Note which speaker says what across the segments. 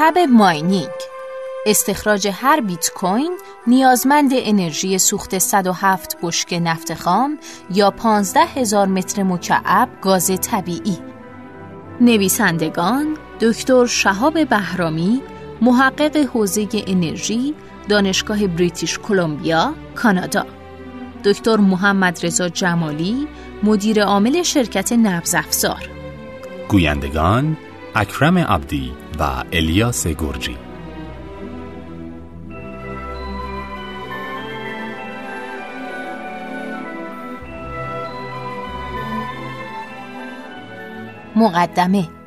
Speaker 1: تب ماینینگ. استخراج هر بیت کوین نیازمند انرژی سوخت 107 بشک نفت خام یا 15 هزار متر مکعب گاز طبیعی. نویسندگان دکتر شهاب بهرامی محقق حوزه انرژی دانشگاه بریتیش کلمبیا کانادا. دکتر محمد رضا جمالی مدیر عامل شرکت نبض افزار.
Speaker 2: گویندگان اکرم عبدی و الیاس گرجی.
Speaker 1: مقدمه.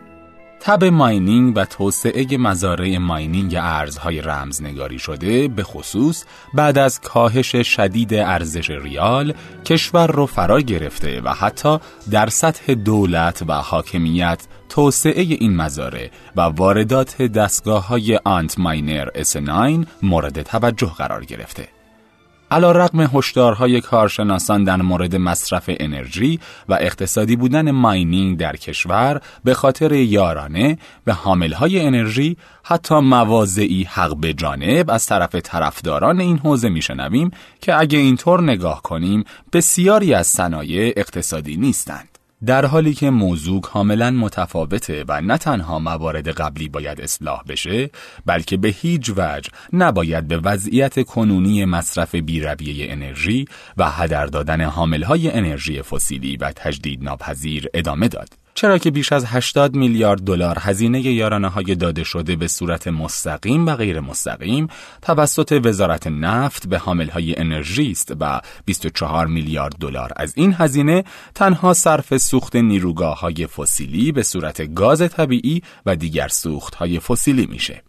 Speaker 2: تب ماینینگ و توسعه مزارع ماینینگ ارزهای رمزنگاری شده به خصوص بعد از کاهش شدید ارزش ریال کشور رو فرا گرفته و حتی در سطح دولت و حاکمیت توسعه این مزارع و واردات دستگاه های آنت ماینر S9 مورد توجه قرار گرفته. علا رقم هشدارهای کارشناسان در مورد مصرف انرژی و اقتصادی بودن ماینینگ در کشور به خاطر یارانه به حاملهای انرژی حتی موازعی حق به جانب از طرف طرفداران این حوزه میشنویم که اگه اینطور نگاه کنیم بسیاری از صنایع اقتصادی نیستند. در حالی که موضوع کاملا متفاوته و نه تنها موارد قبلی باید اصلاح بشه بلکه به هیچ وجه نباید به وضعیت کنونی مصرف بیرویه انرژی و هدر دادن حاملهای انرژی فسیلی و تجدید ناپذیر ادامه داد. چرا که بیش از 80 میلیارد دلار هزینه یارانه های داده شده به صورت مستقیم و غیر مستقیم توسط وزارت نفت به حامل های انرژی است و 24 میلیارد دلار از این هزینه تنها صرف سوخت نیروگاه های فسیلی به صورت گاز طبیعی و دیگر سوخت های فسیلی میشه.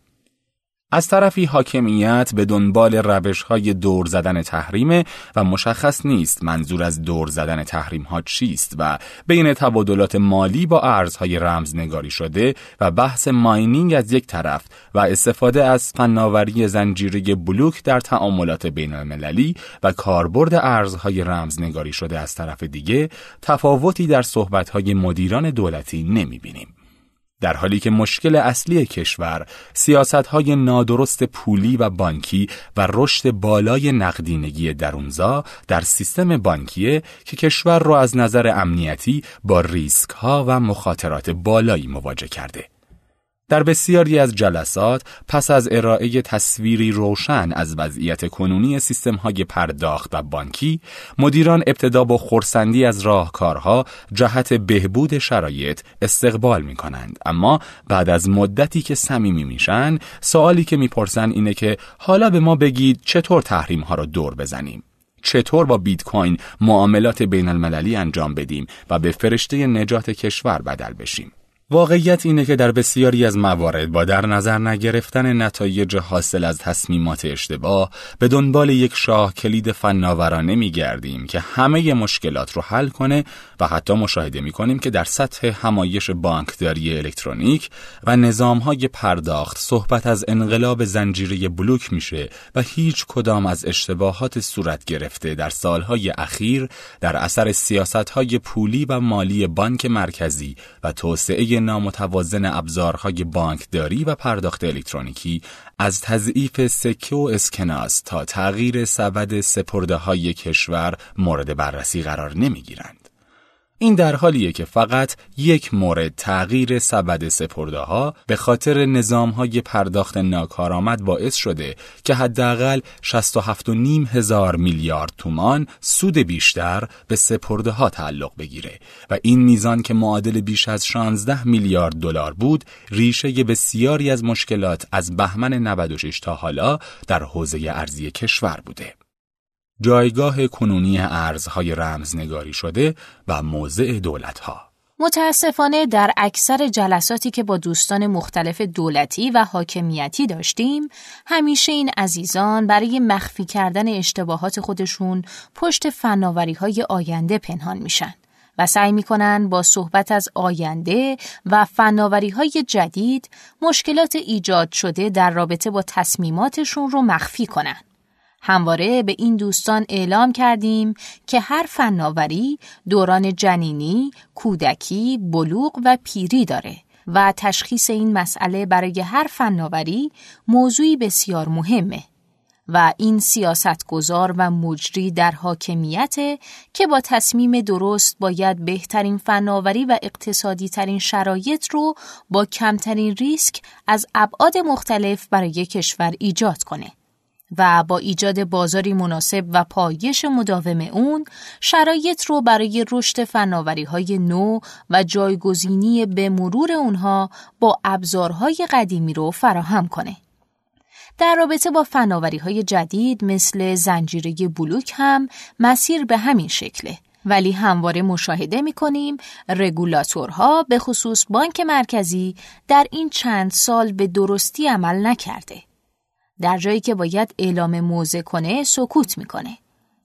Speaker 2: از طرفی حاکمیت به دنبال روش های دور زدن تحریم و مشخص نیست منظور از دور زدن تحریم ها چیست و بین تبادلات مالی با ارزهای رمزنگاری شده و بحث ماینینگ از یک طرف و استفاده از فناوری زنجیره بلوک در تعاملات بین المللی و کاربرد ارزهای رمزنگاری شده از طرف دیگه تفاوتی در صحبتهای مدیران دولتی نمی بینیم. در حالی که مشکل اصلی کشور سیاست های نادرست پولی و بانکی و رشد بالای نقدینگی درونزا در سیستم بانکیه که کشور را از نظر امنیتی با ریسک ها و مخاطرات بالایی مواجه کرده. در بسیاری از جلسات پس از ارائه تصویری روشن از وضعیت کنونی سیستم های پرداخت و بانکی، مدیران ابتدا با خورسندی از راهکارها جهت بهبود شرایط استقبال می کنند. اما بعد از مدتی که صمیمی میشن، سوالی که می‌پرسن اینه که حالا به ما بگید چطور تحریم ها را دور بزنیم. چطور با بیت کوین معاملات بین المللی انجام بدیم و به فرشته نجات کشور بدل بشیم. واقعیت اینه که در بسیاری از موارد با در نظر نگرفتن نتایج حاصل از تصمیمات اشتباه به دنبال یک شاه کلید فناورانه می گردیم که همه مشکلات رو حل کنه و حتی مشاهده می کنیم که در سطح همایش بانکداری الکترونیک و نظامهای پرداخت صحبت از انقلاب زنجیره بلوک میشه و هیچ کدام از اشتباهات صورت گرفته در سالهای اخیر در اثر سیاستهای پولی و مالی بانک مرکزی و توسعه نامتوازن ابزارهای بانکداری و پرداخت الکترونیکی از تضعیف سکه و اسکناس تا تغییر سبد سپرده های کشور مورد بررسی قرار نمی گیرند. این در حالیه که فقط یک مورد تغییر سبد سپرده ها به خاطر نظام های پرداخت ناکارآمد باعث شده که حداقل 67.5 هزار میلیارد تومان سود بیشتر به سپرده ها تعلق بگیره و این میزان که معادل بیش از 16 میلیارد دلار بود ریشه بسیاری از مشکلات از بهمن 96 تا حالا در حوزه ارزی کشور بوده. جایگاه کنونی ارزهای رمزنگاری شده و موضع دولتها
Speaker 1: متاسفانه در اکثر جلساتی که با دوستان مختلف دولتی و حاکمیتی داشتیم همیشه این عزیزان برای مخفی کردن اشتباهات خودشون پشت فناوری های آینده پنهان میشن و سعی می‌کنن با صحبت از آینده و فناوری های جدید مشکلات ایجاد شده در رابطه با تصمیماتشون رو مخفی کنن. همواره به این دوستان اعلام کردیم که هر فناوری دوران جنینی، کودکی، بلوغ و پیری داره و تشخیص این مسئله برای هر فناوری موضوعی بسیار مهمه و این سیاستگزار و مجری در حاکمیت که با تصمیم درست باید بهترین فناوری و اقتصادی ترین شرایط رو با کمترین ریسک از ابعاد مختلف برای کشور ایجاد کنه. و با ایجاد بازاری مناسب و پایش مداوم اون شرایط رو برای رشد فناوری های نو و جایگزینی به مرور اونها با ابزارهای قدیمی رو فراهم کنه. در رابطه با فناوری های جدید مثل زنجیره بلوک هم مسیر به همین شکله. ولی همواره مشاهده می کنیم رگولاتورها به خصوص بانک مرکزی در این چند سال به درستی عمل نکرده. در جایی که باید اعلام موضع کنه سکوت می‌کنه.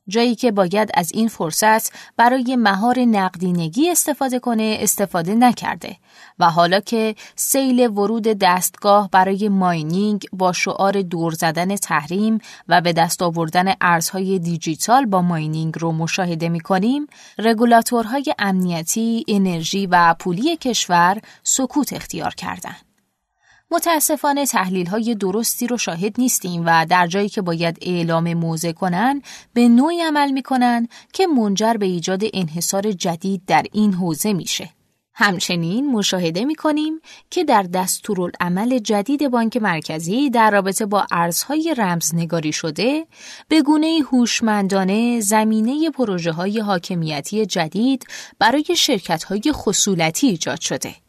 Speaker 1: جایی که باید از این فرصت برای مهار نقدینگی استفاده کنه استفاده نکرده و حالا که سیل ورود دستگاه برای ماینینگ با شعار دور زدن تحریم و به دست آوردن ارزهای دیجیتال با ماینینگ رو مشاهده می کنیم، رگولاتورهای امنیتی، انرژی و پولی کشور سکوت اختیار کردند. متاسفانه تحلیل های درستی رو شاهد نیستیم و در جایی که باید اعلام موضع کنن به نوعی عمل می‌کنن که منجر به ایجاد انحصار جدید در این حوزه میشه. همچنین مشاهده می کنیم که در دستورالعمل جدید بانک مرکزی در رابطه با ارزهای رمزنگاری شده به گونه هوشمندانه زمینه پروژه های حاکمیتی جدید برای شرکت های خصولتی ایجاد شده.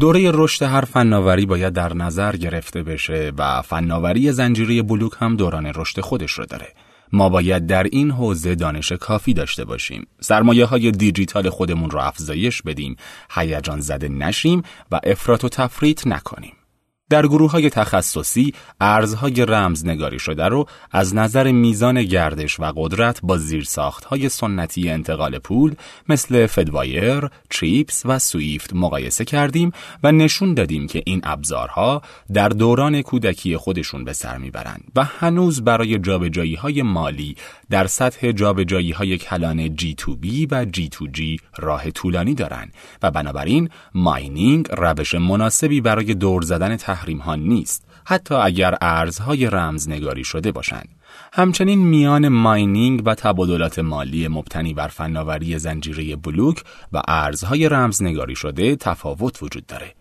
Speaker 2: دوره رشد هر فناوری باید در نظر گرفته بشه و فناوری زنجیره بلوک هم دوران رشد خودش رو داره. ما باید در این حوزه دانش کافی داشته باشیم. سرمایه های دیجیتال خودمون رو افزایش بدیم، هیجان زده نشیم و افراط و تفریط نکنیم. در گروه های تخصصی ارزهای رمزنگاری شده رو از نظر میزان گردش و قدرت با زیرساخت های سنتی انتقال پول مثل فدوایر، چیپس و سویفت مقایسه کردیم و نشون دادیم که این ابزارها در دوران کودکی خودشون به سر می‌برند و هنوز برای جابجایی های مالی در سطح جابجایی های کلان G2B و G2G راه طولانی دارند و بنابراین ماینینگ روش مناسبی برای دور زدن تحریم ها نیست حتی اگر ارزهای رمزنگاری شده باشند. همچنین میان ماینینگ و تبادلات مالی مبتنی بر فناوری زنجیره بلوک و ارزهای رمزنگاری شده تفاوت وجود داره.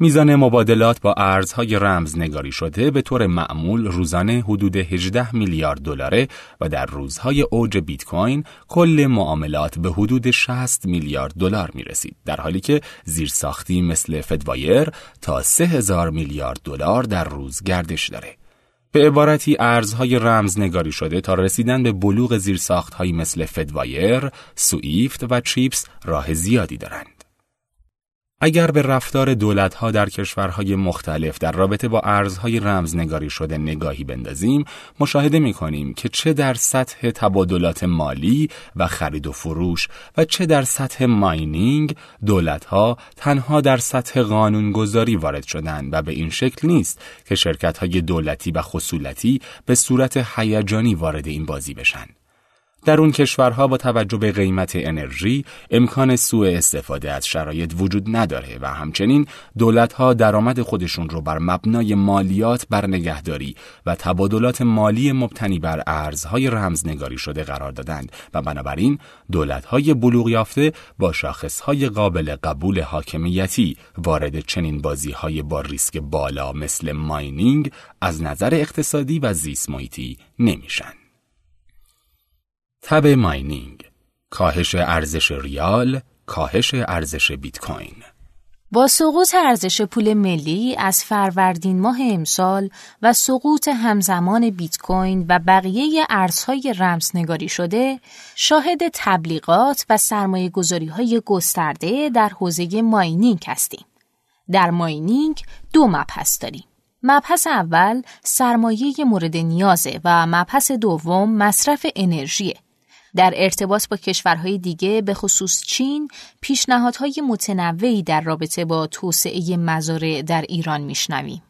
Speaker 2: میزان مبادلات با ارزهای رمزنگاری شده به طور معمول روزانه حدود 18 میلیارد دلاره و در روزهای اوج بیت کوین کل معاملات به حدود 60 میلیارد دلار می رسید در حالی که زیرساختی مثل فدوایر تا 3000 میلیارد دلار در روز گردش داره به عبارتی ارزهای رمزنگاری شده تا رسیدن به بلوغ زیرساختهایی مثل فدوایر، سویفت و چیپس راه زیادی دارند. اگر به رفتار دولتها در کشورهای مختلف در رابطه با ارزهای رمزنگاری شده نگاهی بندازیم مشاهده می کنیم که چه در سطح تبادلات مالی و خرید و فروش و چه در سطح ماینینگ دولتها تنها در سطح قانونگذاری وارد شدند و به این شکل نیست که شرکتهای دولتی و خصولتی به صورت هیجانی وارد این بازی بشن. در اون کشورها با توجه به قیمت انرژی امکان سوء استفاده از شرایط وجود نداره و همچنین دولتها درآمد خودشون رو بر مبنای مالیات بر نگهداری و تبادلات مالی مبتنی بر ارزهای رمزنگاری شده قرار دادند و بنابراین دولتهای بلوغ یافته با شاخصهای قابل قبول حاکمیتی وارد چنین بازیهای با ریسک بالا مثل ماینینگ از نظر اقتصادی و زیست محیطی نمیشن. تب ماینینگ کاهش ارزش ریال کاهش ارزش بیت کوین
Speaker 1: با سقوط ارزش پول ملی از فروردین ماه امسال و سقوط همزمان بیت کوین و بقیه ارزهای رمزنگاری شده شاهد تبلیغات و سرمایه گذاری های گسترده در حوزه ماینینگ هستیم. در ماینینگ دو مبحث داریم. مبحث اول سرمایه مورد نیازه و مبحث دوم مصرف انرژیه در ارتباط با کشورهای دیگه به خصوص چین پیشنهادهای متنوعی در رابطه با توسعه مزارع در ایران میشنویم.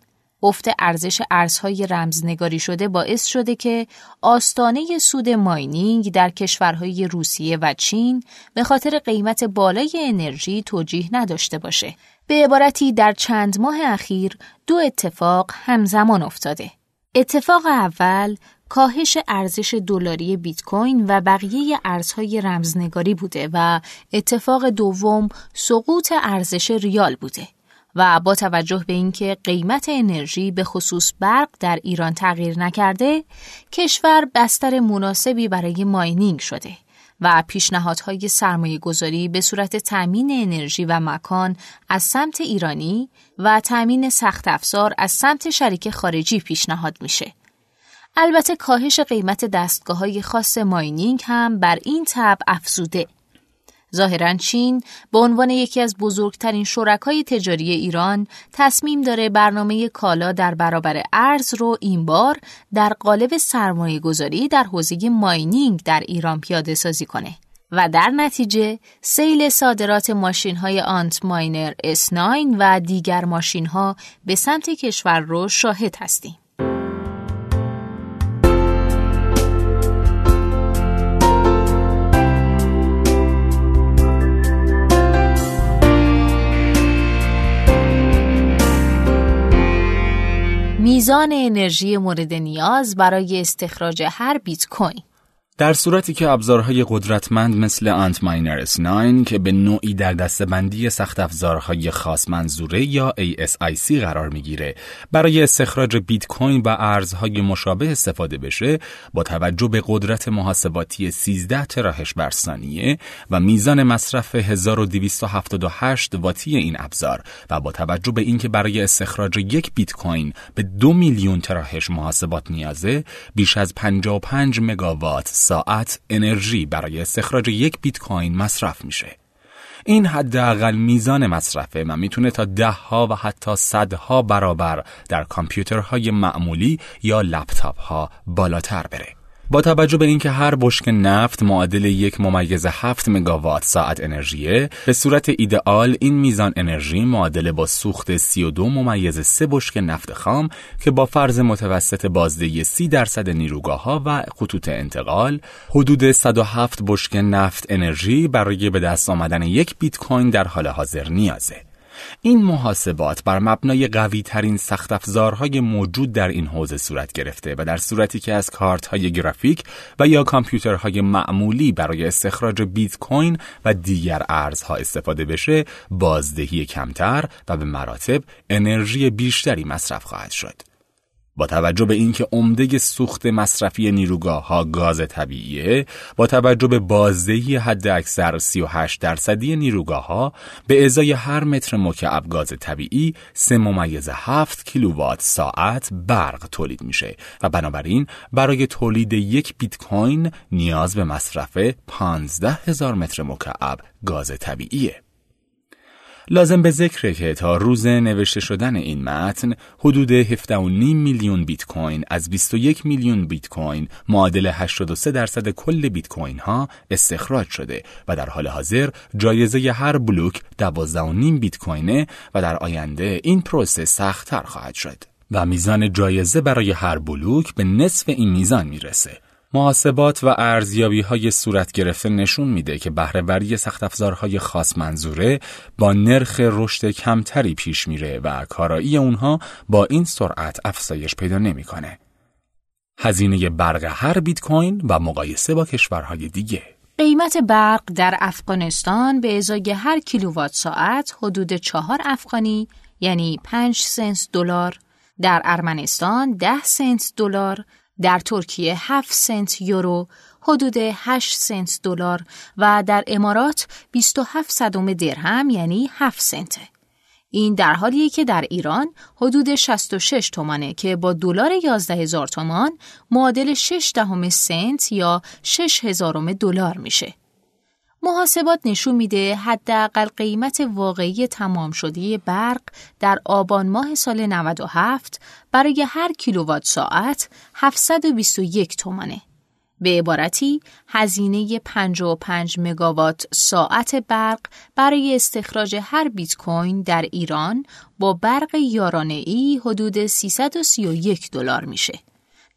Speaker 1: افت ارزش ارزهای رمزنگاری شده باعث شده که آستانه سود ماینینگ در کشورهای روسیه و چین به خاطر قیمت بالای انرژی توجیه نداشته باشه. به عبارتی در چند ماه اخیر دو اتفاق همزمان افتاده. اتفاق اول کاهش ارزش دلاری بیت کوین و بقیه ارزهای رمزنگاری بوده و اتفاق دوم سقوط ارزش ریال بوده. و با توجه به اینکه قیمت انرژی به خصوص برق در ایران تغییر نکرده، کشور بستر مناسبی برای ماینینگ شده و پیشنهادهای سرمایه گذاری به صورت تأمین انرژی و مکان از سمت ایرانی و تأمین سخت افزار از سمت شریک خارجی پیشنهاد میشه. البته کاهش قیمت دستگاه های خاص ماینینگ هم بر این تب افزوده ظاهرا چین به عنوان یکی از بزرگترین شرکای تجاری ایران تصمیم داره برنامه کالا در برابر ارز رو این بار در قالب سرمایه گذاری در حوزه ماینینگ در ایران پیاده سازی کنه و در نتیجه سیل صادرات ماشین های آنت ماینر S9 و دیگر ماشین ها به سمت کشور رو شاهد هستیم. میزان انرژی مورد نیاز برای استخراج هر بیت کوین
Speaker 2: در صورتی که ابزارهای قدرتمند مثل آنت ماینر S9 که به نوعی در دستبندی سخت افزارهای خاص منظوره یا ASIC قرار می‌گیره برای استخراج بیت کوین و ارزهای مشابه استفاده بشه با توجه به قدرت محاسباتی 13 تراهش بر ثانیه و میزان مصرف 1278 واتی این ابزار و با توجه به اینکه برای استخراج یک بیت کوین به دو میلیون تراهش محاسبات نیازه بیش از 55 مگاوات ساعت انرژی برای استخراج یک بیت کوین مصرف میشه. این حداقل میزان مصرفه و می‌تونه تا ده ها و حتی صدها برابر در کامپیوترهای معمولی یا لپتاپ ها بالاتر بره. با توجه به اینکه هر بشک نفت معادل یک ممیز هفت مگاوات ساعت انرژیه به صورت ایدئال این میزان انرژی معادل با سوخت 32 ممیز سه بشک نفت خام که با فرض متوسط بازدهی 30 درصد نیروگاه ها و خطوط انتقال حدود 107 بشک نفت انرژی برای به دست آمدن یک بیت کوین در حال حاضر نیازه. این محاسبات بر مبنای قوی ترین سخت افزارهای موجود در این حوزه صورت گرفته و در صورتی که از کارت های گرافیک و یا کامپیوترهای معمولی برای استخراج بیت کوین و دیگر ارزها استفاده بشه بازدهی کمتر و به مراتب انرژی بیشتری مصرف خواهد شد. با توجه به اینکه عمده سوخت مصرفی نیروگاه ها گاز طبیعیه با توجه به بازدهی حد اکثر 38 درصدی نیروگاه ها به ازای هر متر مکعب گاز طبیعی 3 ممیز 7 کیلووات ساعت برق تولید میشه و بنابراین برای تولید یک بیت کوین نیاز به مصرف 15 هزار متر مکعب گاز طبیعیه. لازم به ذکره که تا روز نوشته شدن این متن حدود 17.5 میلیون بیت کوین از 21 میلیون بیت کوین معادل 83 درصد کل بیت کوین ها استخراج شده و در حال حاضر جایزه هر بلوک 12.5 بیت کوینه و در آینده این پروسه سختتر خواهد شد. و میزان جایزه برای هر بلوک به نصف این میزان می‌رسه. محاسبات و ارزیابی های صورت گرفته نشون میده که بهرهوری سخت افزارهای خاص منظوره با نرخ رشد کمتری پیش میره و کارایی اونها با این سرعت افزایش پیدا نمی‌کنه. هزینه برق هر بیت کوین و مقایسه با کشورهای دیگه
Speaker 1: قیمت برق در افغانستان به ازای هر کیلووات ساعت حدود چهار افغانی یعنی 5 سنت دلار در ارمنستان 10 سنت دلار در ترکیه 7 سنت یورو، حدود 8 سنت دلار و در امارات 27 صدم درهم یعنی 7 سنته. این در حالیه که در ایران حدود 66 تومانه که با دلار 11 هزار تومان معادل 6 دهم سنت یا 6 هزارم دلار میشه. محاسبات نشون میده حداقل قیمت واقعی تمام شده برق در آبان ماه سال 97 برای هر کیلووات ساعت 721 تومانه. به عبارتی هزینه 55 مگاوات ساعت برق برای استخراج هر بیت کوین در ایران با برق یارانه ای حدود 331 دلار میشه.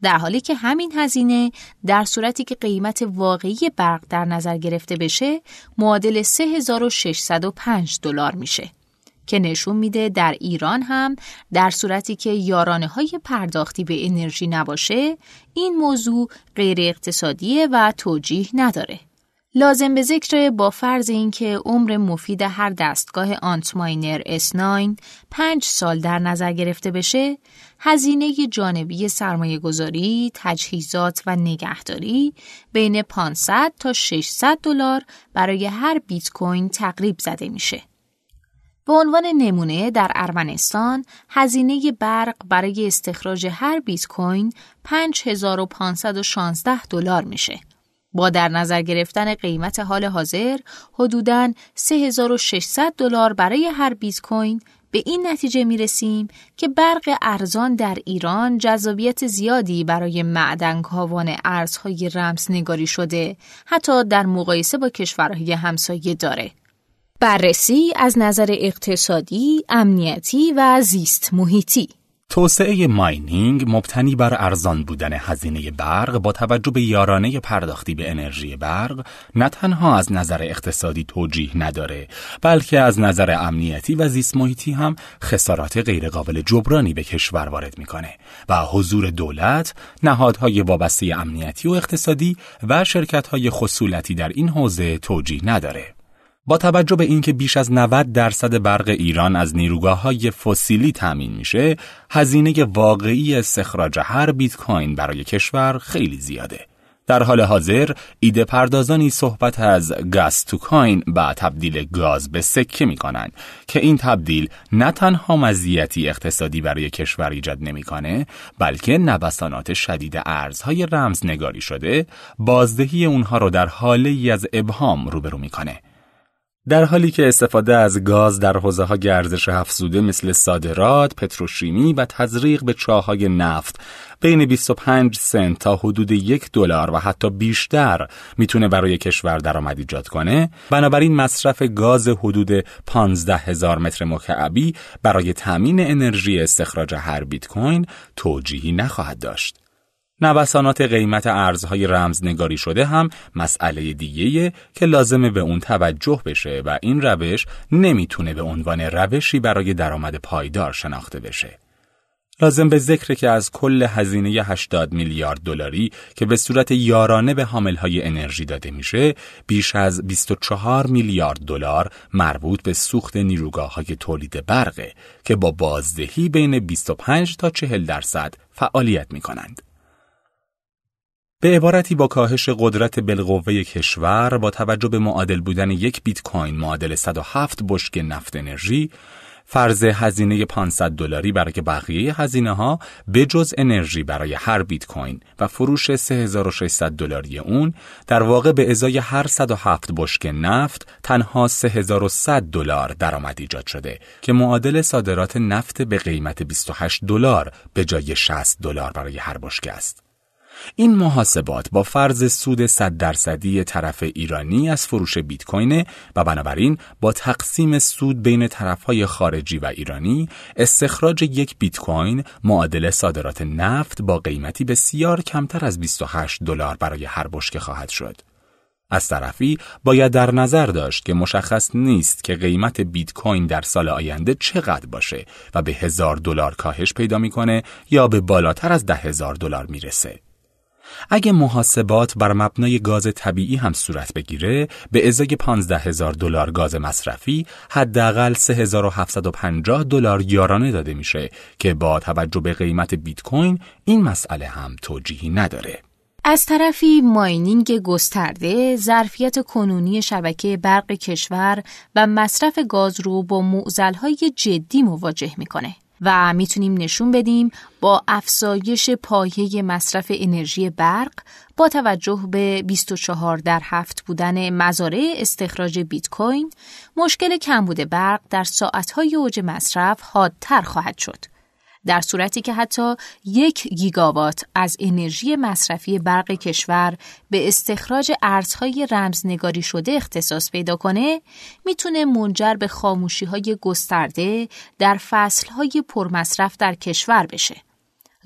Speaker 1: در حالی که همین هزینه در صورتی که قیمت واقعی برق در نظر گرفته بشه معادل 3605 دلار میشه. که نشون میده در ایران هم در صورتی که یارانه های پرداختی به انرژی نباشه این موضوع غیر اقتصادیه و توجیه نداره. لازم به ذکر با فرض اینکه عمر مفید هر دستگاه آنتماینر S9 پنج سال در نظر گرفته بشه، هزینه جانبی سرمایه گذاری، تجهیزات و نگهداری بین 500 تا 600 دلار برای هر بیت کوین تقریب زده میشه. به عنوان نمونه در ارمنستان هزینه برق برای استخراج هر بیت کوین 5516 دلار میشه. با در نظر گرفتن قیمت حال حاضر حدوداً 3600 دلار برای هر بیت کوین به این نتیجه می رسیم که برق ارزان در ایران جذابیت زیادی برای معدن کاوان ارزهای رمز نگاری شده حتی در مقایسه با کشورهای همسایه داره. بررسی از نظر اقتصادی، امنیتی و زیست محیطی
Speaker 2: توسعه ماینینگ مبتنی بر ارزان بودن هزینه برق با توجه به یارانه پرداختی به انرژی برق نه تنها از نظر اقتصادی توجیه نداره بلکه از نظر امنیتی و زیست محیطی هم خسارات غیرقابل جبرانی به کشور وارد می‌کنه و حضور دولت، نهادهای وابسته امنیتی و اقتصادی و شرکتهای خصولتی در این حوزه توجیه نداره. با توجه به اینکه بیش از 90 درصد برق ایران از نیروگاه های فسیلی تامین میشه، هزینه واقعی استخراج هر بیت کوین برای کشور خیلی زیاده. در حال حاضر ایده پردازانی صحبت از گاز تو کوین و تبدیل گاز به سکه می کنند که این تبدیل نه تنها مزیتی اقتصادی برای کشور ایجاد نمی‌کنه بلکه نوسانات شدید ارزهای رمزنگاری شده بازدهی اونها رو در حاله ای از ابهام روبرو می‌کنه در حالی که استفاده از گاز در حوزه ها گردش افزوده مثل صادرات، پتروشیمی و تزریق به چاهای نفت بین 25 سنت تا حدود یک دلار و حتی بیشتر می‌تونه برای کشور درآمد ایجاد کنه بنابراین مصرف گاز حدود 15 هزار متر مکعبی برای تامین انرژی استخراج هر بیت کوین توجیهی نخواهد داشت. نوسانات قیمت ارزهای رمزنگاری شده هم مسئله دیگه که لازمه به اون توجه بشه و این روش نمی‌تونه به عنوان روشی برای درآمد پایدار شناخته بشه. لازم به ذکر که از کل هزینه 80 میلیارد دلاری که به صورت یارانه به حاملهای انرژی داده میشه، بیش از 24 میلیارد دلار مربوط به سوخت نیروگاه های تولید برقه که با بازدهی بین 25 تا 40 درصد فعالیت می کنند. به عبارتی با کاهش قدرت بالقوه کشور با توجه به معادل بودن یک بیت کوین معادل 107 بشک نفت انرژی فرض هزینه 500 دلاری برای بقیه هزینه ها به جز انرژی برای هر بیت کوین و فروش 3600 دلاری اون در واقع به ازای هر 107 بشک نفت تنها 3100 دلار درآمد ایجاد شده که معادل صادرات نفت به قیمت 28 دلار به جای 60 دلار برای هر بشکه است. این محاسبات با فرض سود 100 درصدی طرف ایرانی از فروش بیت کوین و بنابراین با تقسیم سود بین طرفهای خارجی و ایرانی استخراج یک بیت کوین معادل صادرات نفت با قیمتی بسیار کمتر از 28 دلار برای هر بشکه خواهد شد. از طرفی باید در نظر داشت که مشخص نیست که قیمت بیت کوین در سال آینده چقدر باشه و به هزار دلار کاهش پیدا می‌کنه یا به بالاتر از ده هزار دلار می‌رسه. اگه محاسبات بر مبنای گاز طبیعی هم صورت بگیره به ازای 15 هزار دلار گاز مصرفی حداقل 3750 دلار یارانه داده میشه که با توجه به قیمت بیت کوین این مسئله هم توجیهی نداره.
Speaker 1: از طرفی ماینینگ گسترده ظرفیت کنونی شبکه برق کشور و مصرف گاز رو با معضلهای جدی مواجه می‌کنه. و می‌تونیم نشون بدیم با افزایش پایه مصرف انرژی برق با توجه به 24 در هفت بودن مزارع استخراج بیت کوین مشکل کمبود برق در ساعتهای اوج مصرف حادتر خواهد شد. در صورتی که حتی یک گیگاوات از انرژی مصرفی برق کشور به استخراج ارزهای رمزنگاری شده اختصاص پیدا کنه می‌تونه منجر به خاموشی های گسترده در فصل های پرمصرف در کشور بشه.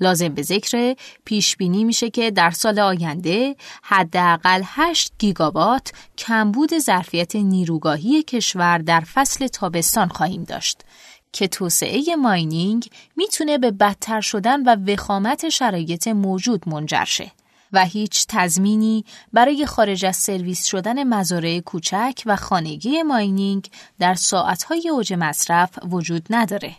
Speaker 1: لازم به ذکر پیش بینی میشه که در سال آینده حداقل 8 گیگاوات کمبود ظرفیت نیروگاهی کشور در فصل تابستان خواهیم داشت که توسعه ماینینگ می‌تونه به بدتر شدن و وخامت شرایط موجود منجر شه و هیچ تضمینی برای خارج از سرویس شدن مزارع کوچک و خانگی ماینینگ در ساعتهای اوج مصرف وجود نداره.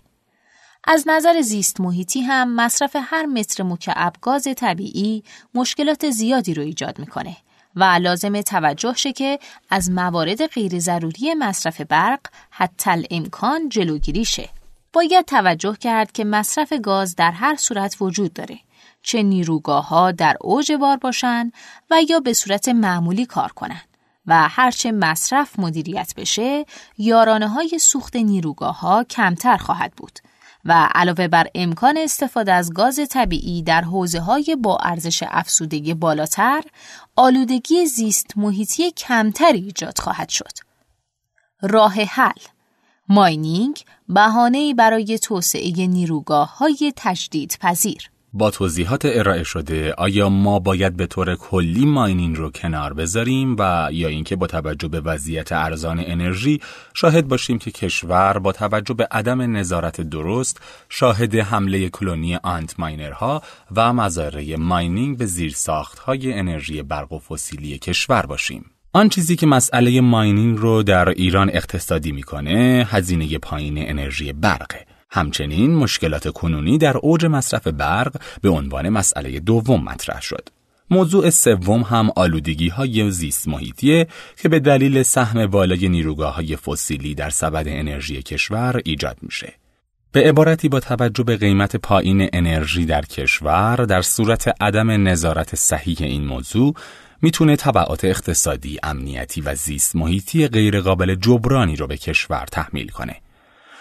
Speaker 1: از نظر زیست محیطی هم مصرف هر متر مکعب گاز طبیعی مشکلات زیادی رو ایجاد می‌کنه و لازم توجه شه که از موارد غیر ضروری مصرف برق حتی امکان جلوگیری شه. باید توجه کرد که مصرف گاز در هر صورت وجود داره. چه نیروگاه ها در اوج بار باشن و یا به صورت معمولی کار کنن. و هرچه مصرف مدیریت بشه، یارانه های سوخت نیروگاه ها کمتر خواهد بود. و علاوه بر امکان استفاده از گاز طبیعی در حوزه های با ارزش افسودگی بالاتر، آلودگی زیست محیطی کمتری ایجاد خواهد شد. راه حل ماینینگ بهانه‌ای برای توسعه نیروگاه های پذیر
Speaker 2: با توضیحات ارائه شده آیا ما باید به طور کلی ماینین رو کنار بذاریم و یا اینکه با توجه به وضعیت ارزان انرژی شاهد باشیم که کشور با توجه به عدم نظارت درست شاهد حمله کلونی آنت ماینرها و مزارع ماینینگ به زیر های انرژی برق و فسیلی کشور باشیم. آن چیزی که مسئله ماینینگ رو در ایران اقتصادی می‌کنه هزینه پایین انرژی برقه. همچنین مشکلات کنونی در اوج مصرف برق به عنوان مسئله دوم مطرح شد. موضوع سوم هم آلودگی های زیست محیطیه که به دلیل سهم بالای نیروگاه های فسیلی در سبد انرژی کشور ایجاد میشه. به عبارتی با توجه به قیمت پایین انرژی در کشور در صورت عدم نظارت صحیح این موضوع می‌تونه طبعات اقتصادی، امنیتی و زیست محیطی غیرقابل جبرانی رو به کشور تحمیل کنه.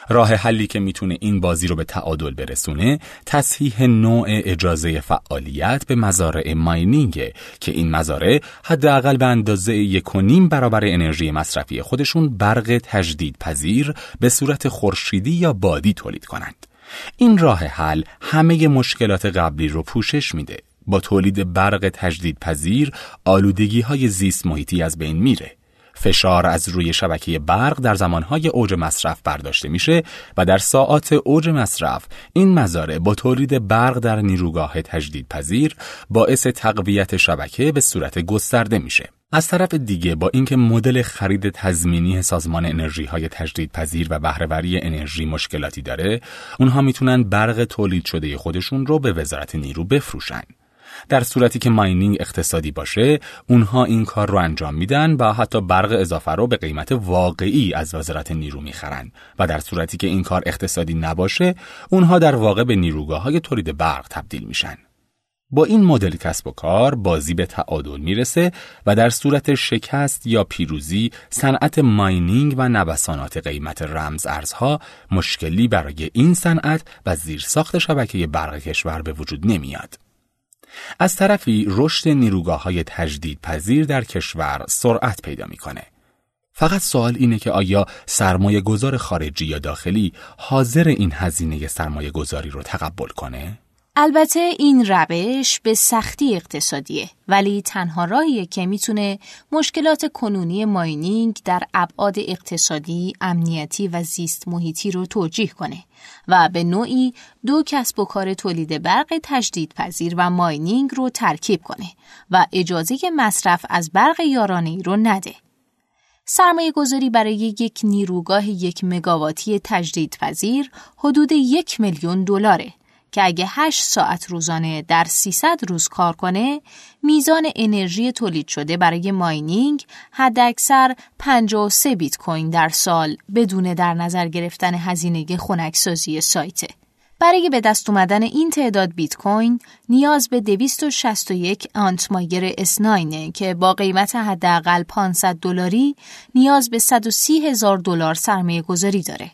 Speaker 2: راه حلی که می‌تونه این بازی رو به تعادل برسونه تصحیح نوع اجازه فعالیت به مزارع ماینینگ که این مزارع حداقل به اندازه یک و نیم برابر انرژی مصرفی خودشون برق تجدید پذیر به صورت خورشیدی یا بادی تولید کنند. این راه حل همه مشکلات قبلی رو پوشش میده. با تولید برق تجدید پذیر آلودگی های زیست محیطی از بین میره. فشار از روی شبکه برق در زمانهای اوج مصرف برداشته میشه و در ساعات اوج مصرف این مزارع با تولید برق در نیروگاه تجدید پذیر باعث تقویت شبکه به صورت گسترده میشه. از طرف دیگه با اینکه مدل خرید تضمینی سازمان انرژی های تجدید پذیر و بهرهوری انرژی مشکلاتی داره، اونها می‌تونن برق تولید شده خودشون رو به وزارت نیرو بفروشن. در صورتی که ماینینگ اقتصادی باشه اونها این کار رو انجام میدن و حتی برق اضافه رو به قیمت واقعی از وزارت نیرو می‌خرن و در صورتی که این کار اقتصادی نباشه اونها در واقع به نیروگاه های تولید برق تبدیل میشن با این مدل کسب و کار بازی به تعادل می‌رسه و در صورت شکست یا پیروزی صنعت ماینینگ و نوسانات قیمت رمز ارزها مشکلی برای این صنعت و زیرساخت شبکه برق کشور به وجود نمیاد. از طرفی رشد نیروگاه های تجدید پذیر در کشور سرعت پیدا می‌کنه. فقط سوال اینه که آیا سرمایه گذار خارجی یا داخلی حاضر این هزینه سرمایه گذاری رو تقبل کنه؟
Speaker 1: البته این روش به سختی اقتصادیه ولی تنها راهیه که می‌تونه مشکلات کنونی ماینینگ در ابعاد اقتصادی، امنیتی و زیست محیطی رو توجیه کنه و به نوعی دو کسب و کار تولید برق تجدیدپذیر و ماینینگ رو ترکیب کنه و اجازه مصرف از برق یارانه رو نده. سرمایه گذاری برای یک نیروگاه یک مگاواتی تجدیدپذیر حدود یک میلیون دلاره که اگه 8 ساعت روزانه در 300 روز کار کنه میزان انرژی تولید شده برای ماینینگ حداکثر 53 بیت کوین در سال بدون در نظر گرفتن هزینه خنکسازی سایته. برای به دست اومدن این تعداد بیت کوین نیاز به 261 آنت مایر S9 که با قیمت حداقل 500 دلاری نیاز به 130 هزار دلار سرمایه گذاری داره.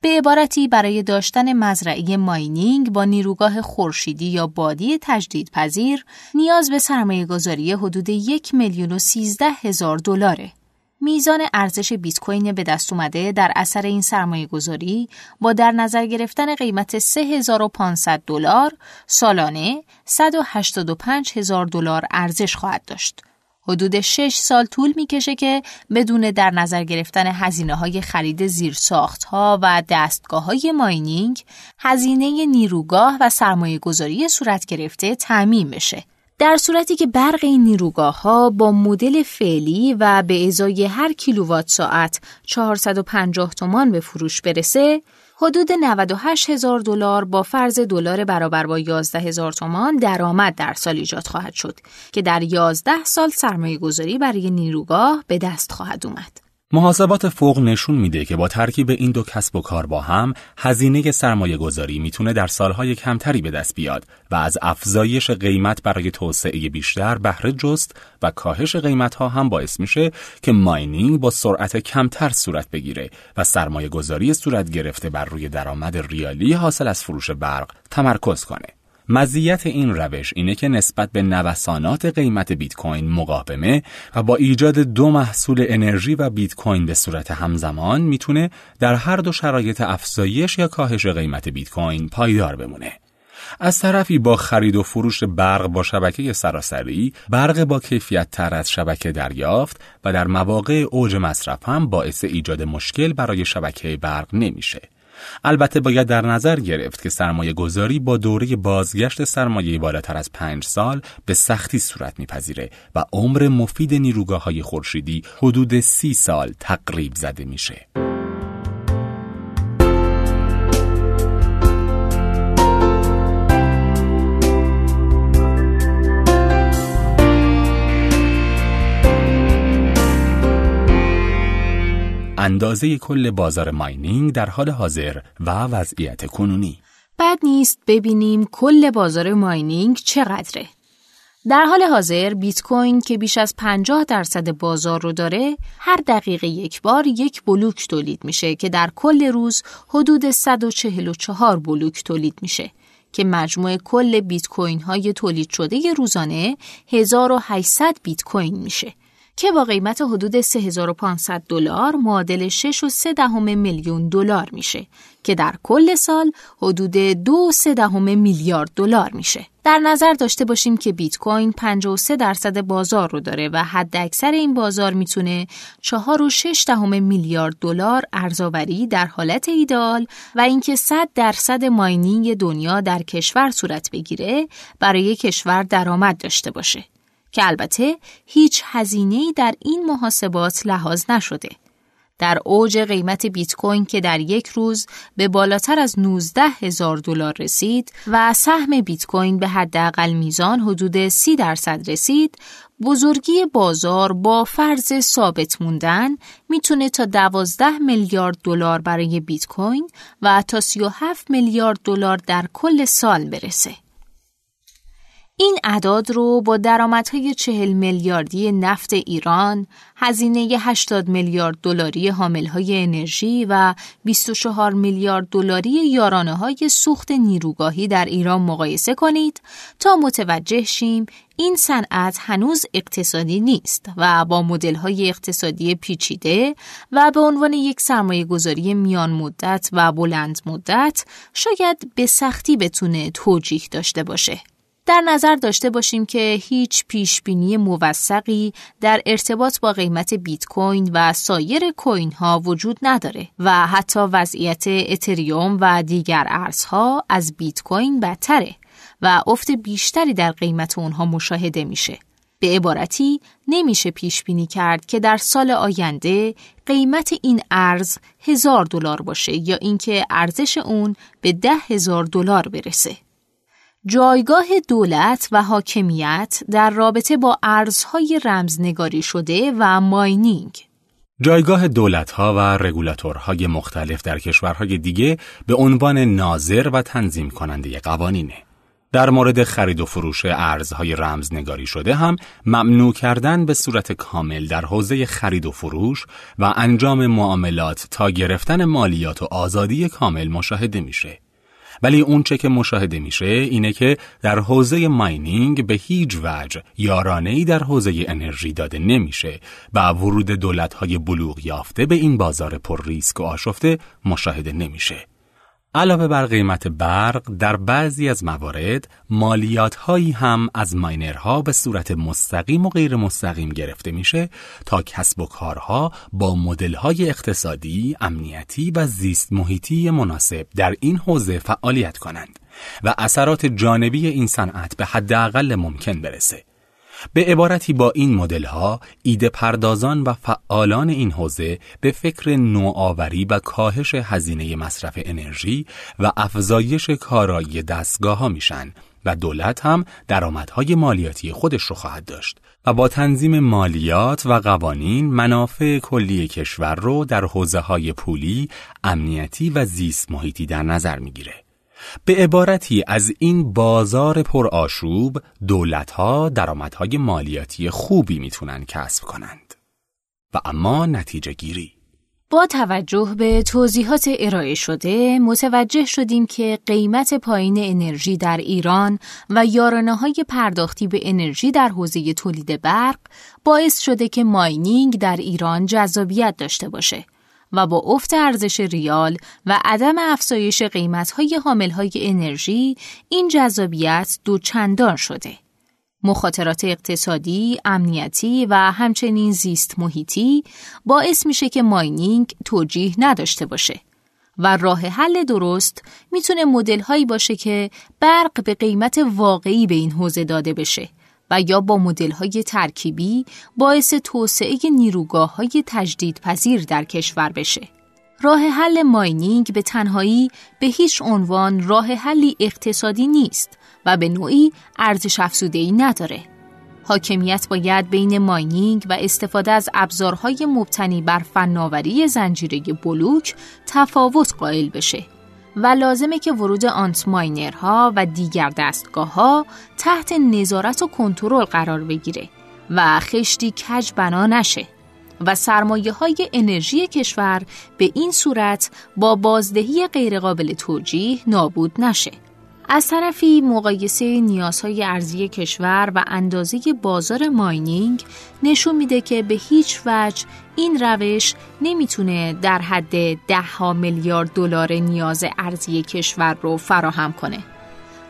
Speaker 1: به عبارتی برای داشتن مزرعه ماینینگ با نیروگاه خورشیدی یا بادی تجدیدپذیر نیاز به سرمایه گذاری حدود یک میلیون و سیزده هزار دلاره. میزان ارزش بیت کوین به دست اومده در اثر این سرمایه گذاری با در نظر گرفتن قیمت 3500 دلار سالانه 185 هزار دلار ارزش خواهد داشت. حدود 6 سال طول می‌کشه که بدون در نظر گرفتن هزینه های خرید زیرساخت ها و دستگاه های ماینینگ هزینه نیروگاه و سرمایه گذاری صورت گرفته تعمین بشه. در صورتی که برق این نیروگاه ها با مدل فعلی و به ازای هر کیلووات ساعت 450 تومان به فروش برسه، حدود 98 هزار دلار با فرض دلار برابر با 11 هزار تومان درآمد در سال ایجاد خواهد شد که در 11 سال سرمایه گذاری برای نیروگاه به دست خواهد اومد.
Speaker 2: محاسبات فوق نشون میده که با ترکیب این دو کسب و کار با هم هزینه سرمایه گذاری می‌تونه در سالهای کمتری به دست بیاد و از افزایش قیمت برای توسعه بیشتر بهره جست و کاهش قیمت ها هم باعث میشه که ماینینگ با سرعت کمتر صورت بگیره و سرمایه گذاری صورت گرفته بر روی درآمد ریالی حاصل از فروش برق تمرکز کنه. مزیت این روش اینه که نسبت به نوسانات قیمت بیت کوین مقاومه و با ایجاد دو محصول انرژی و بیت کوین به صورت همزمان می‌تونه در هر دو شرایط افزایش یا کاهش قیمت بیت کوین پایدار بمونه. از طرفی با خرید و فروش برق با شبکه سراسری برق با کیفیت تر از شبکه دریافت و در مواقع اوج مصرف هم باعث ایجاد مشکل برای شبکه برق نمیشه. البته باید در نظر گرفت که سرمایه گذاری با دوره بازگشت سرمایه بالاتر از پنج سال به سختی صورت میپذیره و عمر مفید نیروگاه های خورشیدی حدود سی سال تقریب زده میشه. اندازه کل بازار ماینینگ در حال حاضر و وضعیت کنونی
Speaker 1: بد نیست ببینیم کل بازار ماینینگ چقدره. در حال حاضر بیت کوین که بیش از 50 درصد بازار رو داره هر دقیقه یک بار یک بلوک تولید میشه که در کل روز حدود 144 بلوک تولید میشه که مجموع کل بیت کوین های تولید شده روزانه 1800 بیت کوین میشه که با قیمت حدود 3500 دلار معادل 6 و 3 دهم میلیون دلار میشه که در کل سال حدود 2 3 دهم میلیارد دلار میشه. در نظر داشته باشیم که بیت کوین 53 درصد بازار رو داره و حد اکثر این بازار می‌تونه 4 و 6 دهم میلیارد دلار ارزآوری در حالت ایدئال و اینکه 100 درصد ماینینگ دنیا در کشور صورت بگیره برای کشور درآمد داشته باشه. که البته هیچ هزینه‌ای در این محاسبات لحاظ نشده. در اوج قیمت بیت کوین که در یک روز به بالاتر از 19 هزار دلار رسید و سهم بیت کوین به حداقل میزان حدود 30 درصد رسید بزرگی بازار با فرض ثابت موندن می‌تونه تا 12 میلیارد دلار برای بیت کوین و تا 37 میلیارد دلار در کل سال برسه این اعداد رو با درآمدهای چهل میلیاردی نفت ایران، هزینه 80 میلیارد دلاری حاملهای انرژی و 24 میلیارد دلاری یارانه های سوخت نیروگاهی در ایران مقایسه کنید تا متوجه شیم این صنعت هنوز اقتصادی نیست و با مدل های اقتصادی پیچیده و به عنوان یک سرمایه گذاری میان مدت و بلند مدت شاید به سختی بتونه توجیه داشته باشه. در نظر داشته باشیم که هیچ پیش بینی موثقی در ارتباط با قیمت بیت کوین و سایر کوین ها وجود نداره و حتی وضعیت اتریوم و دیگر ارزها از بیت کوین بدتره و افت بیشتری در قیمت اونها مشاهده میشه. به عبارتی نمیشه پیش بینی کرد که در سال آینده قیمت این ارز هزار دلار باشه یا اینکه ارزش اون به ده هزار دلار برسه. جایگاه دولت و حاکمیت در رابطه با ارزهای رمزنگاری شده و ماینینگ
Speaker 2: جایگاه دولتها و رگولاتورهای مختلف در کشورهای دیگه به عنوان ناظر و تنظیم کننده قوانینه. در مورد خرید و فروش ارزهای رمزنگاری شده هم ممنوع کردن به صورت کامل در حوزه خرید و فروش و انجام معاملات تا گرفتن مالیات و آزادی کامل مشاهده میشه. ولی اونچه که مشاهده میشه اینه که در حوزه ماینینگ به هیچ وجه یارانه ای در حوزه انرژی داده نمیشه و ورود دولت‌های بلوغ یافته به این بازار پر ریسک و آشفته مشاهده نمیشه. علاوه بر قیمت برق در بعضی از موارد مالیات هایی هم از ماینرها به صورت مستقیم و غیر مستقیم گرفته میشه تا کسب و کارها با مدل های اقتصادی، امنیتی و زیست محیطی مناسب در این حوزه فعالیت کنند و اثرات جانبی این صنعت به حداقل ممکن برسه. به عبارتی با این مدل ها ایده پردازان و فعالان این حوزه به فکر نوآوری و کاهش هزینه مصرف انرژی و افزایش کارایی دستگاه ها میشن و دولت هم درآمدهای مالیاتی خودش رو خواهد داشت و با تنظیم مالیات و قوانین منافع کلی کشور رو در حوزه های پولی، امنیتی و زیست محیطی در نظر می‌گیره. به عبارتی از این بازار پرآشوب دولتها درآمدهای مالیاتی خوبی می‌تونن کسب کنند. و اما نتیجه گیری.
Speaker 1: با توجه به توضیحات ارائه شده متوجه شدیم که قیمت پایین انرژی در ایران و یارانه های پرداختی به انرژی در حوزه تولید برق باعث شده که ماینینگ در ایران جذابیت داشته باشه. و با افت ارزش ریال و عدم افزایش قیمت‌های حامل‌های انرژی این جذابیت دو چندان شده. مخاطرات اقتصادی، امنیتی و همچنین زیست محیطی باعث میشه که ماینینگ توجیه نداشته باشه و راه حل درست می‌تونه مدل هایی باشه که برق به قیمت واقعی به این حوزه داده بشه و یا با مدل های ترکیبی باعث توسعه نیروگاه های تجدید پذیر در کشور بشه. راه حل ماینینگ به تنهایی به هیچ عنوان راه حلی اقتصادی نیست و به نوعی ارزش افزوده ای نداره. حاکمیت باید بین ماینینگ و استفاده از ابزارهای مبتنی بر فناوری زنجیره بلوک تفاوت قائل بشه و لازمه که ورود آنت ماینرها و دیگر دستگاه ها تحت نظارت و کنترل قرار بگیره و خشتی کج بنا نشه و سرمایه های انرژی کشور به این صورت با بازدهی غیرقابل توجیه نابود نشه. از طرفی مقایسه نیازهای ارزی کشور و اندازه بازار ماینینگ نشون میده که به هیچ وجه این روش نمی‌تونه در حد ده ها میلیارد دلار نیاز ارزی کشور رو فراهم کنه.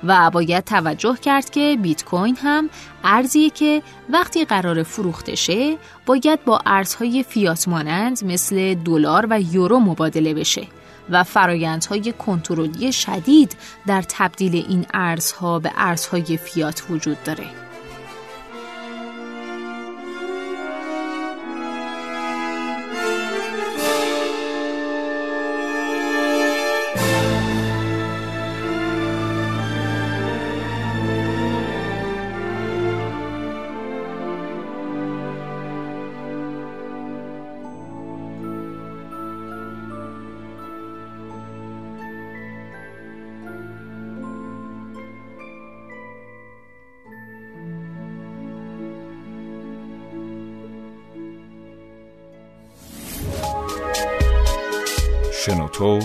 Speaker 1: و باید توجه کرد که بیت کوین هم ارزیه که وقتی قرار فروخته شه باید با ارزهای فیات مانند مثل دلار و یورو مبادله بشه. و فرایندهای کنترلی شدید در تبدیل این ارزها به ارزهای فیات وجود داره.